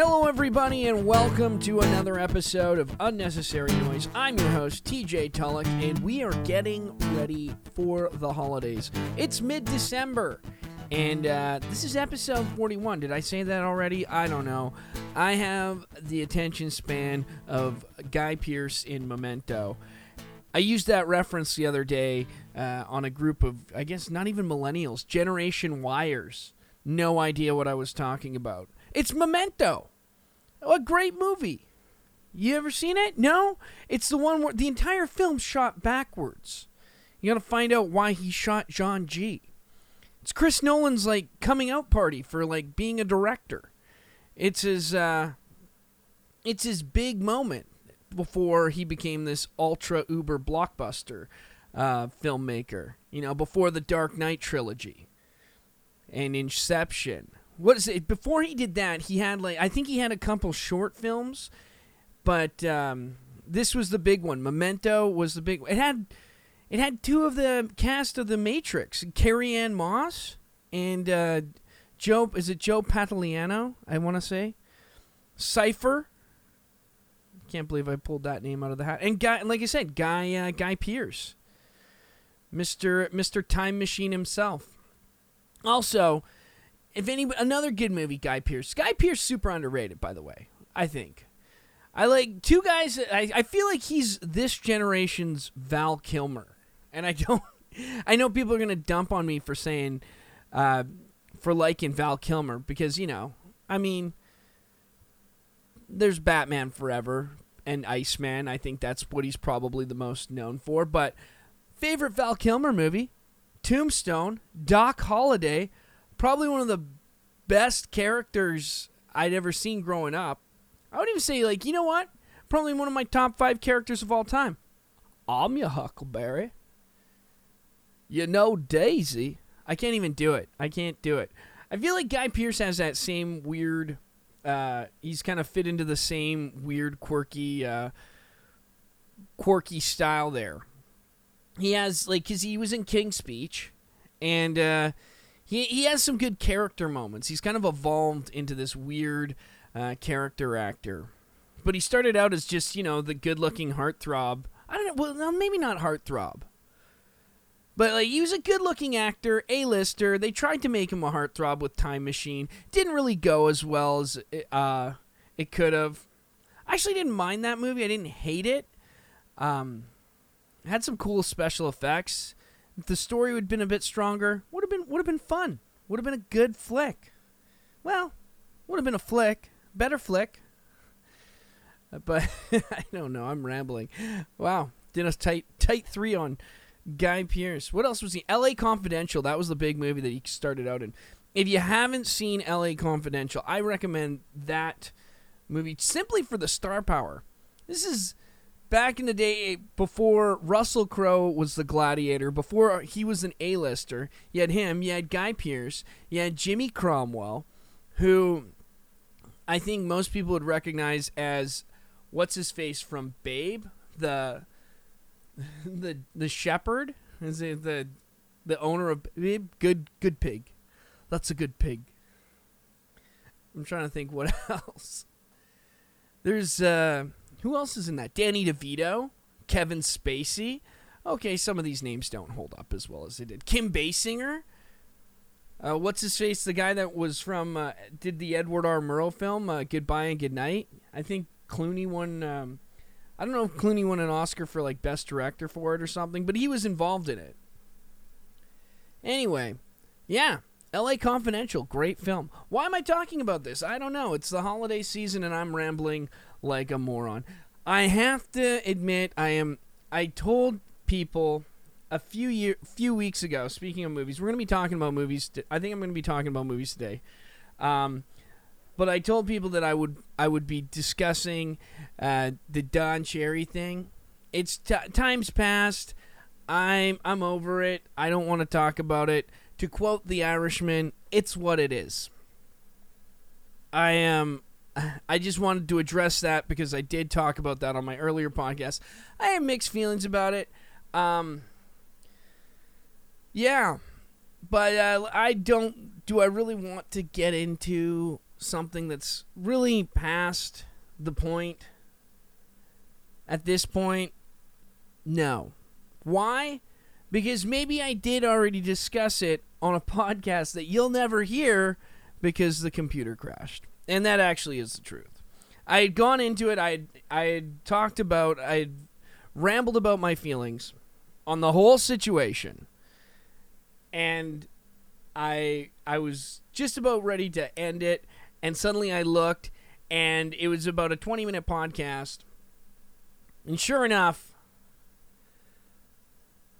Hello, everybody, and welcome to another episode of Unnecessary Noise. I'm your host, TJ Tulloch, and we are getting ready for the holidays. It's mid December, and uh, this is episode 41. Did I say that already? I don't know. I have the attention span of Guy Pearce in Memento. I used that reference the other day uh, on a group of, I guess, not even millennials, Generation Wires. No idea what I was talking about. It's Memento. A great movie. You ever seen it? No? It's the one where the entire film's shot backwards. You gotta find out why he shot John G. It's Chris Nolan's like coming out party for like being a director. It's his uh it's his big moment before he became this ultra uber blockbuster uh, filmmaker. You know, before the Dark Knight trilogy and Inception. What is it? Before he did that, he had like I think he had a couple short films, but um, this was the big one. Memento was the big. It had it had two of the cast of the Matrix, Carrie Ann Moss and uh, Joe. Is it Joe Pantoliano? I want to say Cypher. Can't believe I pulled that name out of the hat. And guy, like I said, Guy uh, Guy Pearce, Mister Mister Time Machine himself. Also, if any another good movie, Guy Pearce. Guy Pearce super underrated, by the way. I think. I like two guys. I, I feel like he's this generation's Val Kilmer, and I don't. I know people are gonna dump on me for saying, uh, for liking Val Kilmer because you know, I mean, there's Batman Forever and Iceman. I think that's what he's probably the most known for. But favorite Val Kilmer movie, Tombstone, Doc Holliday, probably one of the best characters I'd ever seen growing up. I would even say, like, you know what? Probably one of my top five characters of all time. I'm your Huckleberry. You know Daisy. I can't even do it. I can't do it. I feel like Guy Pearce has that same weird. Uh, he's kind of fit into the same weird, quirky, uh, quirky style there. He has like, cause he was in King's Speech, and uh, he he has some good character moments. He's kind of evolved into this weird uh, character actor, but he started out as just you know the good-looking heartthrob. I don't know. Well, maybe not heartthrob. But like he was a good-looking actor, A-lister. They tried to make him a heartthrob with Time Machine. Didn't really go as well as it, uh, it could have. I actually didn't mind that movie. I didn't hate it. Um, had some cool special effects. The story would have been a bit stronger, would have been would have been fun. Would have been a good flick. Well, would have been a flick, better flick. Uh, But I don't know. I'm rambling. Wow, did a tight tight three on Guy Pearce. What else was he? L.A. Confidential. That was the big movie that he started out in. If you haven't seen L.A. Confidential, I recommend that movie simply for the star power. This is back in the day before Russell Crowe was the gladiator, before he was an A-lister. You had him, you had Guy Pearce, you had Jimmy Cromwell, who I think most people would recognize as what's his face from Babe, the the the shepherd, is it the the owner of Babe? Good good pig. That's a good pig. I'm trying to think what else. There's uh who else is in that? Danny DeVito, Kevin Spacey. Okay, some of these names don't hold up as well as they did. Kim Basinger. Uh, what's his face? The guy that was from uh, did the Edward R. Murrow film uh, Goodbye and Goodnight. I think Clooney won. Um, I don't know if Clooney won an Oscar for like best director for it or something, but he was involved in it. Anyway, yeah, L.A. Confidential, great film. Why am I talking about this? I don't know. It's the holiday season, and I'm rambling like a moron. I have to admit, I am. I told people a few year, few weeks ago. Speaking of movies, we're going to be talking about movies. t- I think I'm going to be talking about movies today. Um, but I told people that I would I would be discussing uh, the Don Cherry thing. It's t- times past. I'm I'm over it. I don't want to talk about it. To quote the Irishman, it's what it is. I am I just wanted to address that because I did talk about that on my earlier podcast. I have mixed feelings about it. Um yeah. But uh, I don't do I really want to get into something that's really past the point at this point? No. Why? Because maybe I did already discuss it on a podcast that you'll never hear because the computer crashed. And that actually is the truth. I had gone into it, I had, I had talked about, I had rambled about my feelings on the whole situation. And I I was just about ready to end it and suddenly I looked and it was about a 20 minute podcast. And sure enough,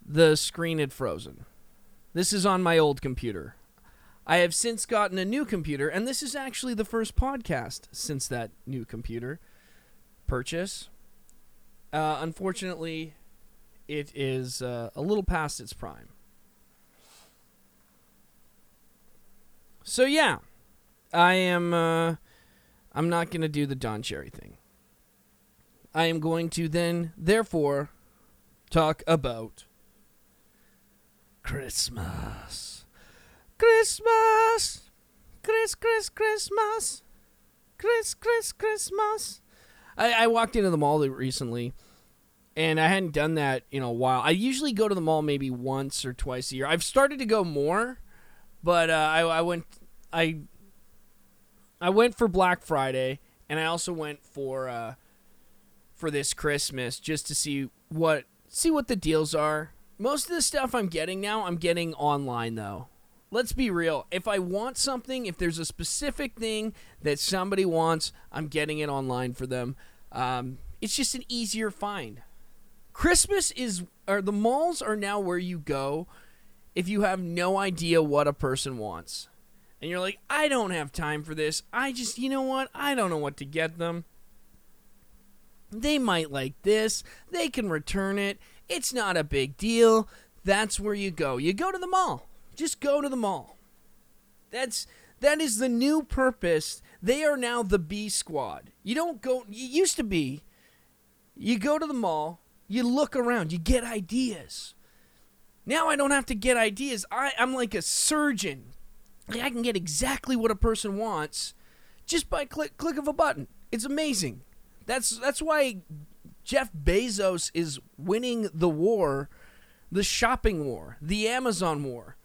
the screen had frozen. This is on my old computer. I have since gotten a new computer, and this is actually the first podcast since that new computer purchase. Uh, unfortunately, it is uh, a little past its prime. So yeah, I am. Uh, I'm not gonna do the Don Cherry thing. I am going to then, therefore, talk about Christmas. Christmas. Chris, Chris, Christmas. Chris, Chris, Christmas. I, I walked into the mall recently, and I hadn't done that in a while. I usually go to the mall maybe once or twice a year. I've started to go more, but uh, I, I went I I went for Black Friday, and I also went for uh, for this Christmas just to see what see what the deals are. Most of the stuff I'm getting now, I'm getting online though. Let's be real. If I want something, if there's a specific thing that somebody wants, I'm getting it online for them. Um, it's just an easier find. Christmas is, or the malls are now where you go if you have no idea what a person wants. And you're like, I don't have time for this. I just, you know what? I don't know what to get them. They might like this. They can return it. It's not a big deal. That's where you go. You go to the mall. Just go to the mall. That's that is the new purpose. They are now the B squad. You don't go you used to be you go to the mall, you look around, you get ideas. Now I don't have to get ideas. I, I'm like a surgeon. I can get exactly what a person wants just by click click of a button. It's amazing. That's that's why Jeff Bezos is winning the war, the shopping war, the Amazon war.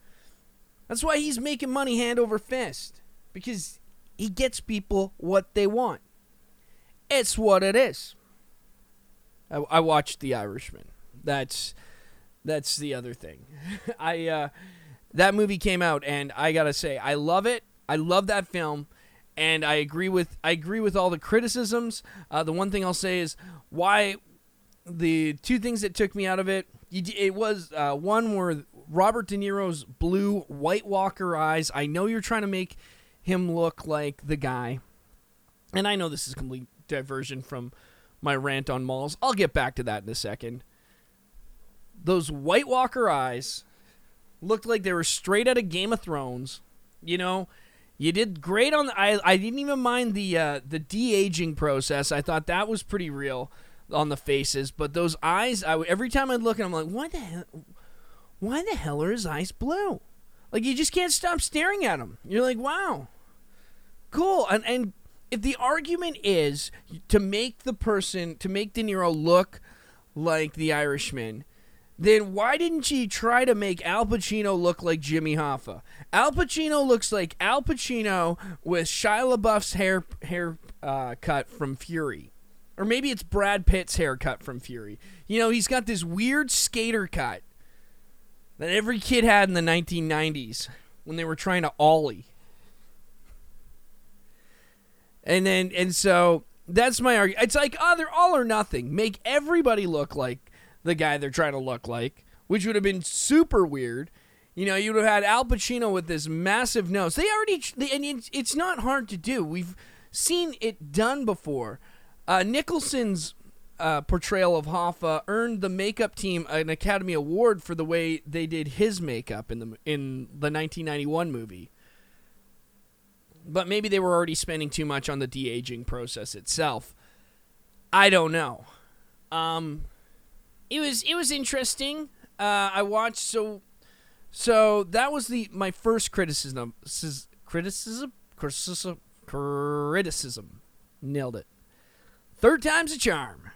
That's why he's making money hand over fist because he gets people what they want. It's what it is. I, I watched The Irishman. That's that's the other thing. I uh, that movie came out, and I gotta say, I love it. I love that film and I agree with I agree with all the criticisms. Uh, the one thing I'll say is why the two things that took me out of it. It was uh, one where Robert De Niro's blue White Walker eyes. I know you're trying to make him look like the guy, and I know this is a complete diversion from my rant on malls. I'll get back to that in a second. Those White Walker eyes looked like they were straight out of Game of Thrones. You know, you did great on the. I, I didn't even mind the uh, the de aging process. I thought that was pretty real on the faces, but those eyes. I every time I look at them, I'm like, why the hell? Why the hell are his eyes blue? Like you just can't stop staring at him. You're like, wow, cool. And and if the argument is to make the person to make De Niro look like the Irishman, then why didn't she try to make Al Pacino look like Jimmy Hoffa? Al Pacino looks like Al Pacino with Shia LaBeouf's hair hair uh, cut from Fury, or maybe it's Brad Pitt's haircut from Fury. You know, he's got this weird skater cut that every kid had in the 1990s when they were trying to ollie. And then and so that's my argument. It's like oh, they're all or nothing. Make everybody look like the guy they're trying to look like, which would have been super weird. You know, you would have had Al Pacino with this massive nose. They already, they, and it's, it's not hard to do. We've seen it done before. Uh, Nicholson's uh, portrayal of Hoffa earned the makeup team an Academy Award for the way they did his makeup in the in the 1991 movie. But maybe they were already spending too much on the de aging process itself. I don't know. Um, it was it was interesting. Uh, I watched so so that was the my first criticism criticism criticism criticism. Nailed it. Third time's a charm.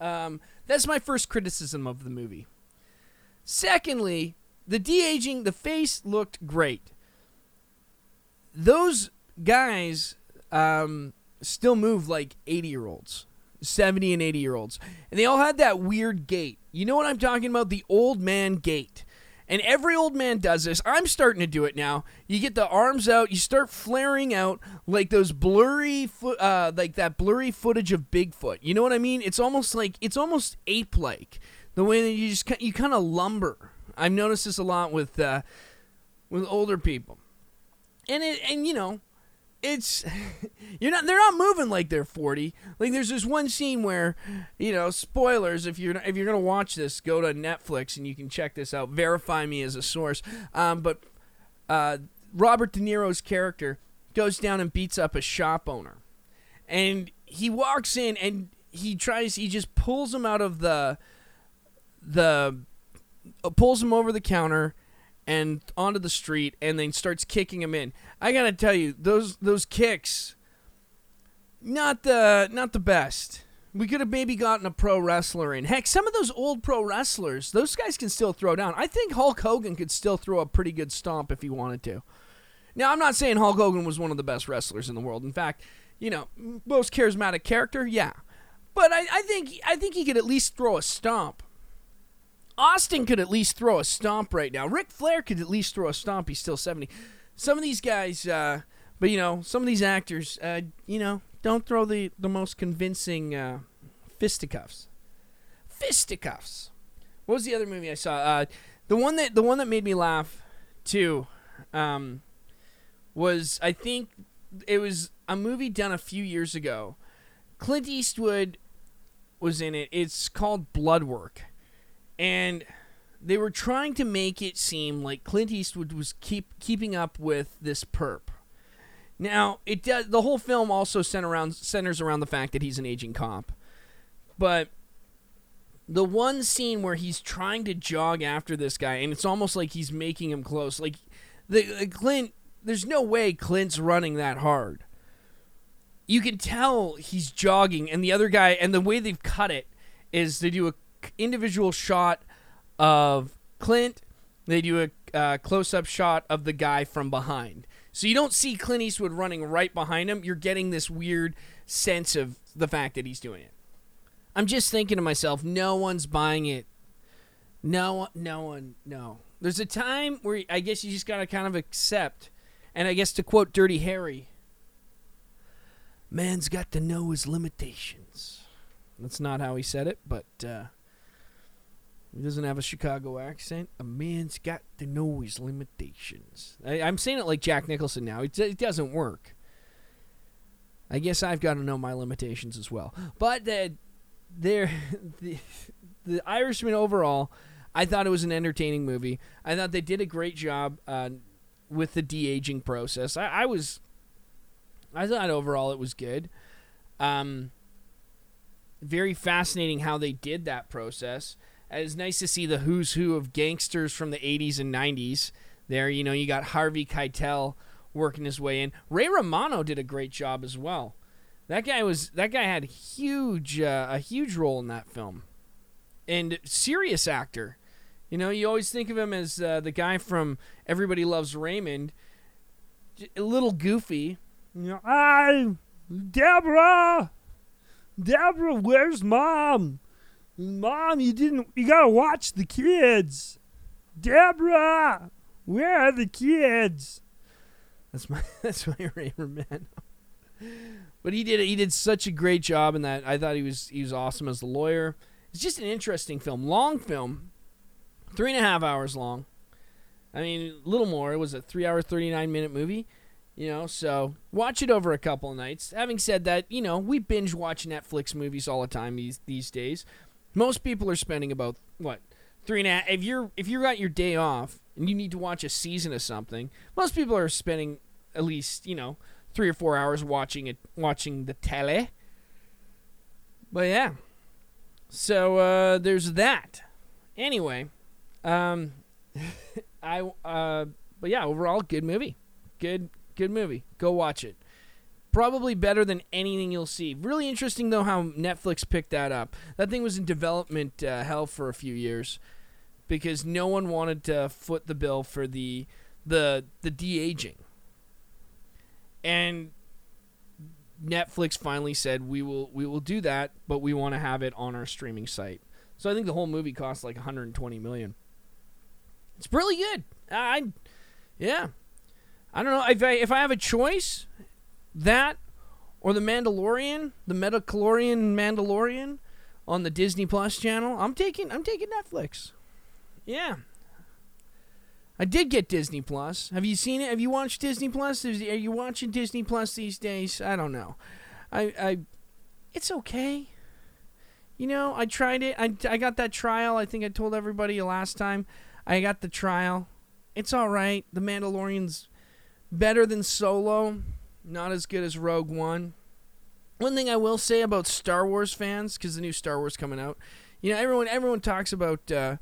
Um, that's my first criticism of the movie. Secondly, the de aging, the face looked great. Those guys um, still move like 80 year olds, 70 and 80 year olds. And they all had that weird gait. You know what I'm talking about? The old man gait. And every old man does this. I'm starting to do it now. You get the arms out, you start flaring out like those blurry, fo- uh, like that blurry footage of Bigfoot. You know what I mean? It's almost like it's almost ape-like the way that you just you kind of lumber. I've noticed this a lot with uh, with older people, and it and you know it's you're not they're not moving like they're 40 like there's this one scene where you know spoilers if you're if you're gonna watch this go to netflix and you can check this out. Verify me as a source. Um, but uh, robert de niro's character goes down and beats up a shop owner. And he walks in and he tries he just pulls him out of the the uh, pulls him over the counter and onto the street and then starts kicking him in. I gotta tell you, those those kicks, not the not the best. We could have maybe gotten a pro wrestler in. Heck, some of those old pro wrestlers, those guys can still throw down. I think Hulk Hogan could still throw a pretty good stomp if he wanted to. Now, I'm not saying Hulk Hogan was one of the best wrestlers in the world. In fact, you know, most charismatic character, yeah. But I, I think I think he could at least throw a stomp. Austin could at least throw a stomp right now. Ric Flair could at least throw a stomp. He's still 70. Some of these guys, uh, but you know, some of these actors, uh, you know, don't throw the, the most convincing uh, fisticuffs. Fisticuffs. What was the other movie I saw? Uh, the one that the one that made me laugh too um, was I think it was a movie done a few years ago. Clint Eastwood was in it. It's called Bloodwork and they were trying to make it seem like Clint Eastwood was keep keeping up with this perp. Now, it does the whole film also center around, centers around the fact that he's an aging cop. But the one scene where he's trying to jog after this guy and it's almost like he's making him close. Like the, the Clint there's no way Clint's running that hard. You can tell he's jogging and the other guy and the way they've cut it is they do a individual shot of Clint. They do a uh, close up shot of the guy from behind. So you don't see Clint Eastwood running right behind him. You're getting this weird sense of the fact that he's doing it. I'm just thinking to myself, no one's buying it. No, no one, no. There's a time where I guess you just gotta kind of accept, and I guess to quote Dirty Harry, man's got to know his limitations. That's not how he said it, but uh, he doesn't have a Chicago accent. A man's got to know his limitations. I, am saying it like Jack Nicholson now. It, it, doesn't work. I guess I've got to know my limitations as well. But there, the, the Irishman overall, I thought it was an entertaining movie. I thought they did a great job uh, with the de aging process. I, I, was, I thought overall it was good. Um, very fascinating how they did that process. It's nice to see the who's who of gangsters from the 80s and 90s there. You know, you got Harvey Keitel working his way in. Ray Romano did a great job as well. That guy was that guy had huge uh, a huge role in that film, and serious actor. You know, you always think of him as uh, the guy from Everybody Loves Raymond, a little goofy. You know, I, Deborah, Deborah, where's mom? Mom, you didn't. You gotta watch the kids. Deborah, where are the kids? That's my that's my Raymer man. but he did he did such a great job in that. I thought he was he was awesome as the lawyer. It's just an interesting film, long film, three and a half hours long. I mean, a little more. It was a three hour, thirty nine minute movie. You know, so watch it over a couple nights. Having said that, you know, we binge watch Netflix movies all the time these these days. Most people are spending about what three and a half. If you're if you got your day off and you need to watch a season of something, most people are spending at least you know three or four hours watching it, watching the tele. But yeah, so uh, there's that. Anyway, um, I uh, but yeah, overall good movie, good good movie. Go watch it. Probably better than anything you'll see. Really interesting though how Netflix picked that up. That thing was in development uh, hell for a few years because no one wanted to foot the bill for the the the de aging. And Netflix finally said we will we will do that, but we want to have it on our streaming site. So I think the whole movie costs like 120 million. It's really good. I, yeah. I don't know if I if I have a choice, that or the Mandalorian, the Metachlorian Mandalorian on the Disney Plus channel. I'm taking I'm taking Netflix. Yeah. I did get Disney Plus. Have you seen it? Have you watched Disney Plus? Are you watching Disney Plus these days? I don't know. I I it's okay. You know, I tried it. I, I got that trial. I think I told everybody last time. I got the trial. It's all right. The Mandalorian's better than Solo, not as good as Rogue One. One thing I will say about Star Wars fans, because the new Star Wars coming out, you know, everyone everyone talks about, uh,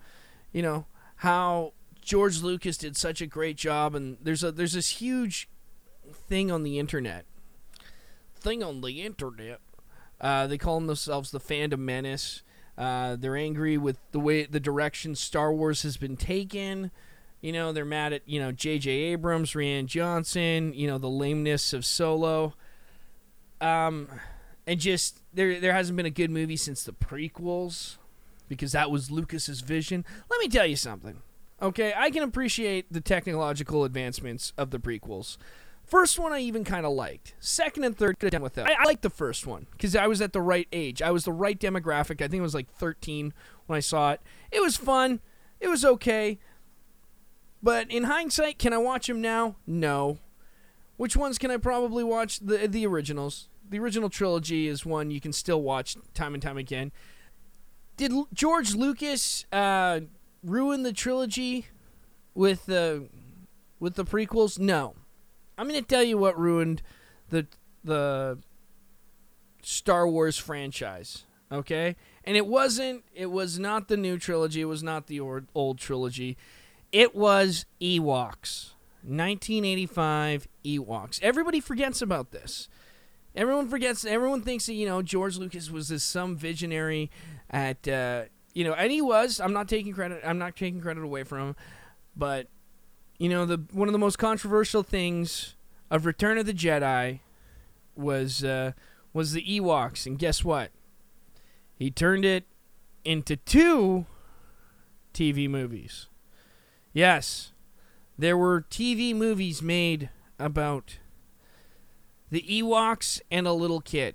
you know, how George Lucas did such a great job, and there's a there's this huge thing on the internet, thing on the internet. Uh, they call themselves the fandom menace. Uh, they're angry with the way the direction Star Wars has been taken. You know, they're mad at you know J.J. Abrams, Rian Johnson. You know the lameness of Solo. Um, and just there there hasn't been a good movie since the prequels, because that was Lucas's vision. Let me tell you something. Okay, I can appreciate the technological advancements of the prequels. First one I even kind of liked. Second and third done with it. I, I liked the first one because I was at the right age. I was the right demographic. I think it was like 13 when I saw it. It was fun. It was okay. But in hindsight, can I watch them now? No. Which ones can I probably watch? The the originals. The original trilogy is one you can still watch time and time again. Did L- George Lucas uh, ruin the trilogy with the with the prequels? No. I'm going to tell you what ruined the the Star Wars franchise, okay? And it wasn't it was not the new trilogy, it was not the old, old trilogy. It was Ewoks. 1985 Ewoks. Everybody forgets about this. Everyone forgets. Everyone thinks that you know George Lucas was this some visionary at uh, you know, and he was. I'm not taking credit. I'm not taking credit away from him, but you know, the one of the most controversial things of Return of the Jedi was uh, was the Ewoks, and guess what? He turned it into two TV movies. Yes, there were TV movies made about the Ewoks and a little kid.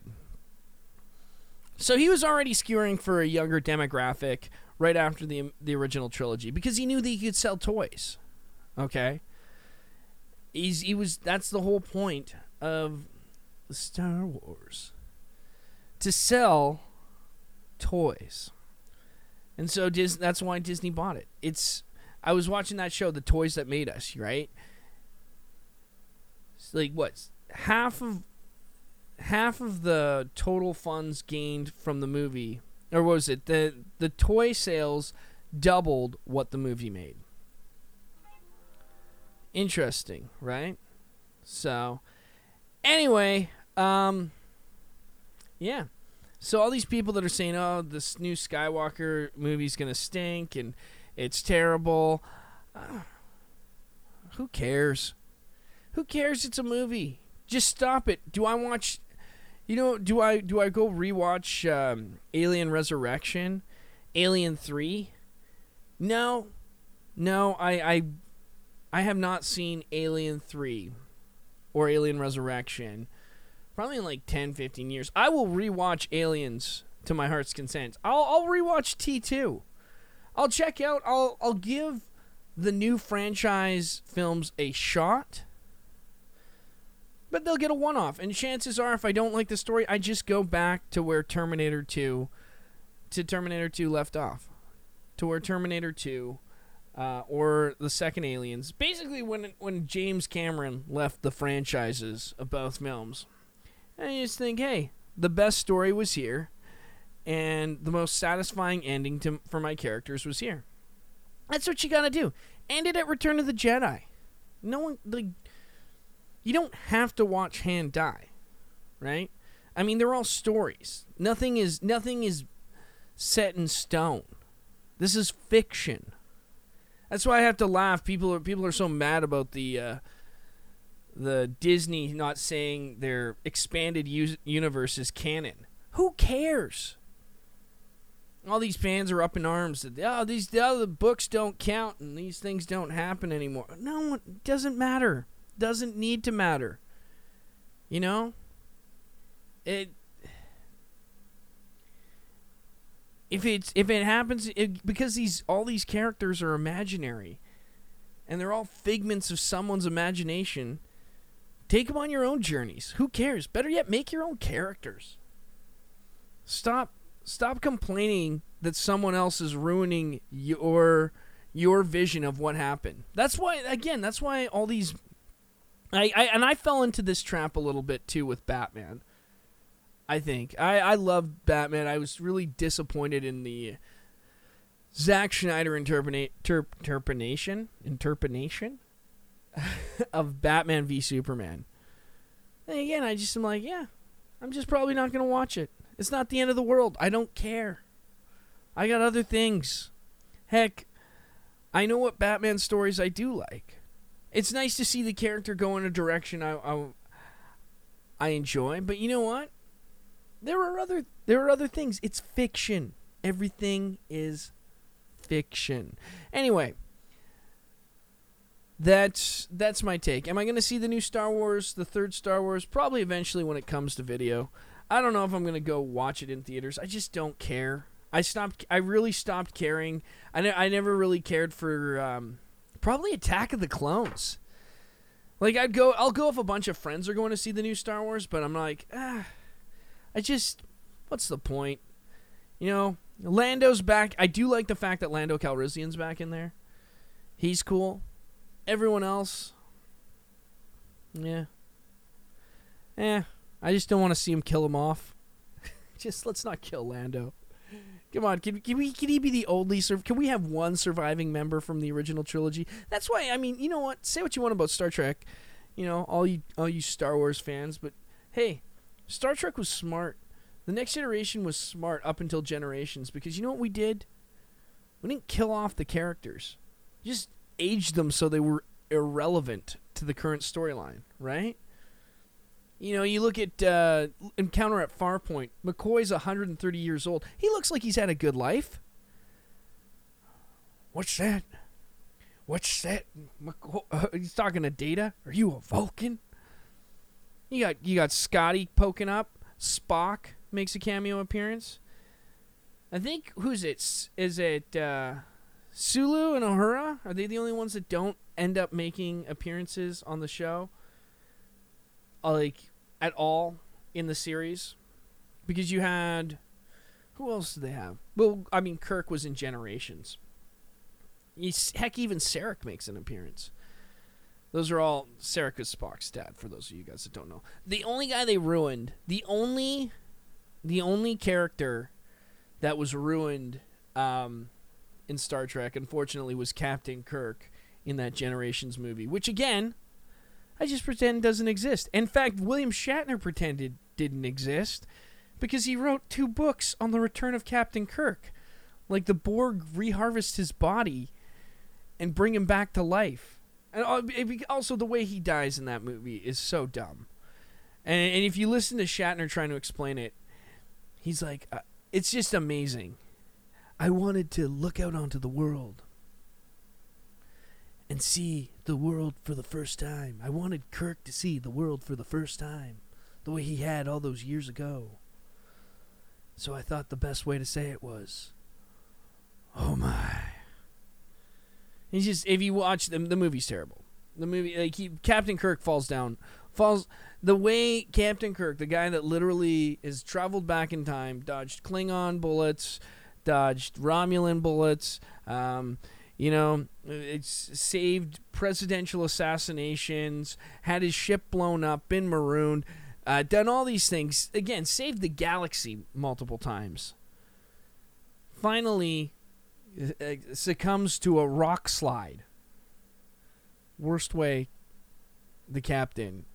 So he was already skewering for a younger demographic right after the the original trilogy because he knew that he could sell toys. Okay? He's he was that's the whole point of Star Wars. To sell toys. And so Dis- that's why Disney bought it. It's I was watching that show, The Toys That Made Us, right? It's like what? Half of half of the total funds gained from the movie or was it the the toy sales doubled what the movie made interesting right so anyway um yeah so all these people that are saying oh this new skywalker movie's gonna stink and it's terrible uh, who cares who cares it's a movie just stop it do i watch you know, do I do I go rewatch um, Alien Resurrection, Alien Three? No, no. I I I have not seen Alien Three or Alien Resurrection probably in like 10, 15 years. I will rewatch Aliens to my heart's content. I'll I'll rewatch T two. I'll check out. I'll I'll give the new franchise films a shot but they'll get a one off. And chances are, if I don't like the story, I just go back to where Terminator 2 to Terminator 2 left off. To where Terminator 2 uh, or the second Aliens. Basically, when when James Cameron left the franchises of both films, I just think, hey, the best story was here, and the most satisfying ending to, for my characters was here. That's what you gotta do. End it at Return of the Jedi. No one like you don't have to watch Han die. right? I mean, they're all stories. Nothing is nothing is set in stone. This is fiction. That's why I have to laugh. People are people are so mad about the uh, the Disney not saying their expanded u- universe is canon. Who cares? All these fans are up in arms that oh these the other books don't count and these things don't happen anymore. No, it doesn't matter. Doesn't need to matter. You know? It if it's if it happens it, because these all these characters are imaginary and they're all figments of someone's imagination take them on your own journeys who cares better yet make your own characters stop stop complaining that someone else is ruining your your vision of what happened that's why again that's why all these I, I and I fell into this trap a little bit too with Batman I think I I love Batman. I was really disappointed in the Zack Snyder interpretation interpretation of Batman v Superman. And again, I just am like, yeah, I'm just probably not gonna watch it. It's not the end of the world. I don't care. I got other things. Heck, I know what Batman stories I do like. It's nice to see the character go in a direction I, I, I enjoy, but you know what? there are other there are other things. It's fiction. Everything is fiction. Anyway, that's that's my take. Am I going to see the new Star Wars, the third Star Wars? Probably eventually when it comes to video. I don't know if I'm to go watch it in theaters. I just don't care. I stopped. I really stopped caring. I ne- I never really cared for um, probably Attack of the Clones. Like I'd go. I'll go if a bunch of friends are going to see the new Star Wars, but I'm like, ah I just, what's the point? You know, Lando's back. I do like the fact that Lando Calrissian's back in there. He's cool. Everyone else, yeah, eh. I just don't want to see him kill him off. just let's not kill Lando. Come on, can, can we can he be the only sur- can we have one surviving member from the original trilogy? That's why I mean, you know what? Say what you want about Star Trek, you know, all you all you Star Wars fans, but hey, Star Trek was smart. The next generation was smart up until generations because you know what we did? We didn't kill off the characters. just aged them so they were irrelevant to the current storyline, right? You know, you look at uh, Encounter at Farpoint. McCoy's 130 years old. He looks like he's had a good life. What's that? What's that? McCoy, uh, he's talking to Data. Are you a Vulcan? You got you got Scotty poking up. Spock makes a cameo appearance. I think who's it? Is it uh, Sulu and Uhura? Are they the only ones that don't end up making appearances on the show? Like at all in the series? Because you had who else did they have? Well, I mean Kirk was in Generations. He's, heck, even Sarek makes an appearance. Those are all Sarek Spock's dad, for those of you guys that don't know. The only guy they ruined, the only the only character that was ruined um, in Star Trek, unfortunately, was Captain Kirk in that Generations movie, which again, I just pretend doesn't exist. In fact, William Shatner pretended didn't exist because he wrote two books on the return of Captain Kirk. Like the Borg reharvest his body and bring him back to life and also the way he dies in that movie is so dumb. And, and if you listen to Shatner trying to explain it, he's like, uh, it's just amazing. I wanted to look out onto the world and see the world for the first time. I wanted Kirk to see the world for the first time, the way he had all those years ago. So I thought the best way to say it was, Oh my. He's just if you watch the the movie's terrible. The movie like he, Captain Kirk falls down, falls the way Captain Kirk, the guy that literally has traveled back in time, dodged Klingon bullets, dodged Romulan bullets, um, you know, it's saved presidential assassinations, had his ship blown up, been marooned, uh, done all these things. Again, saved the galaxy multiple times. Finally, uh, succumbs to a rock slide. Worst way the captain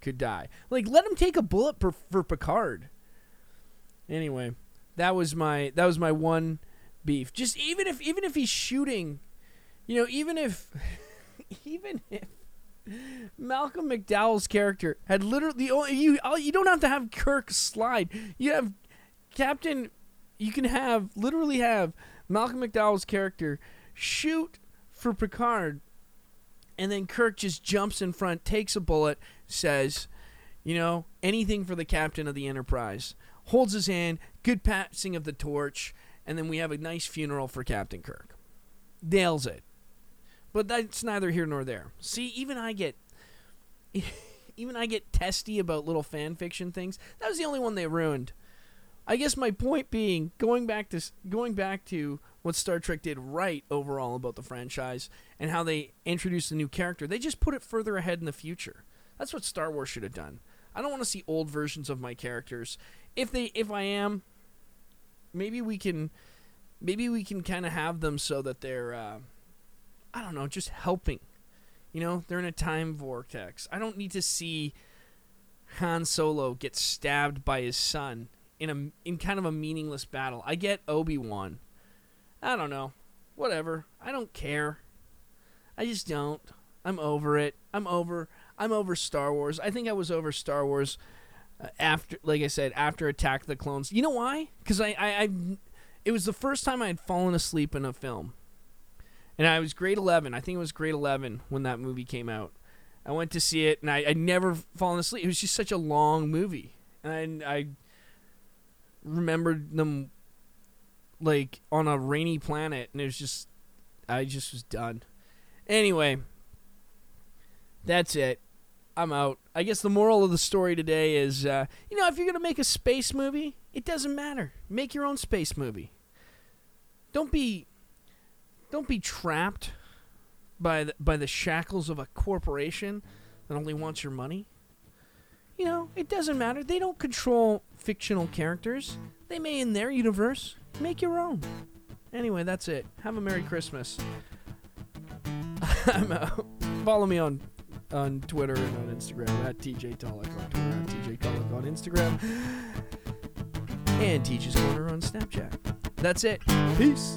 could die. Like let him take a bullet for, for Picard. Anyway, that was my that was my one beef. Just even if even if he's shooting, you know, even if even if Malcolm McDowell's character had literally only you you don't have to have Kirk slide. You have Captain. You can have literally have Malcolm McDowell's character shoot for Picard, and then Kirk just jumps in front, takes a bullet, says, "You know, anything for the captain of the Enterprise." Holds his hand, good passing of the torch, and then we have a nice funeral for Captain Kirk. Nails it. But that's neither here nor there. See, even I get even I get testy about little fan fiction things. That was the only one they ruined. I guess my point being, going back to going back to what Star Trek did right overall about the franchise and how they introduced a new character, they just put it further ahead in the future. That's what Star Wars should have done. I don't want to see old versions of my characters. If they if I am, maybe we can maybe we can kind of have them so that they're uh, I don't know, just helping. You know, they're in a time vortex. I don't need to see Han Solo get stabbed by his son in a in kind of a meaningless battle. I get Obi-Wan. I don't know. Whatever. I don't care. I just don't. I'm over it. I'm over I'm over Star Wars. I think I was over Star Wars after like I said after Attack the Clones. You know why? Cuz I, I I it was the first time I had fallen asleep in a film. And I was grade 11. I think it was grade 11 when that movie came out. I went to see it, and I, I'd never fallen asleep. It was just such a long movie. And I remembered them like on a rainy planet, and it was just, I just was done. Anyway, that's it. I'm out. I guess the moral of the story today is, uh, you know, if you're gonna make a space movie, it doesn't matter. Make your own space movie. Don't be don't be trapped by the, by the shackles of a corporation that only wants your money. You know, it doesn't matter. They don't control fictional characters. They may in their universe make your own. Anyway, that's it. Have a Merry Christmas. I'm out. Follow me on on Twitter and on Instagram at TJ Tulloch on Twitter at TJ Tulloch on Instagram and Teach's Corner on Snapchat. That's it. Peace.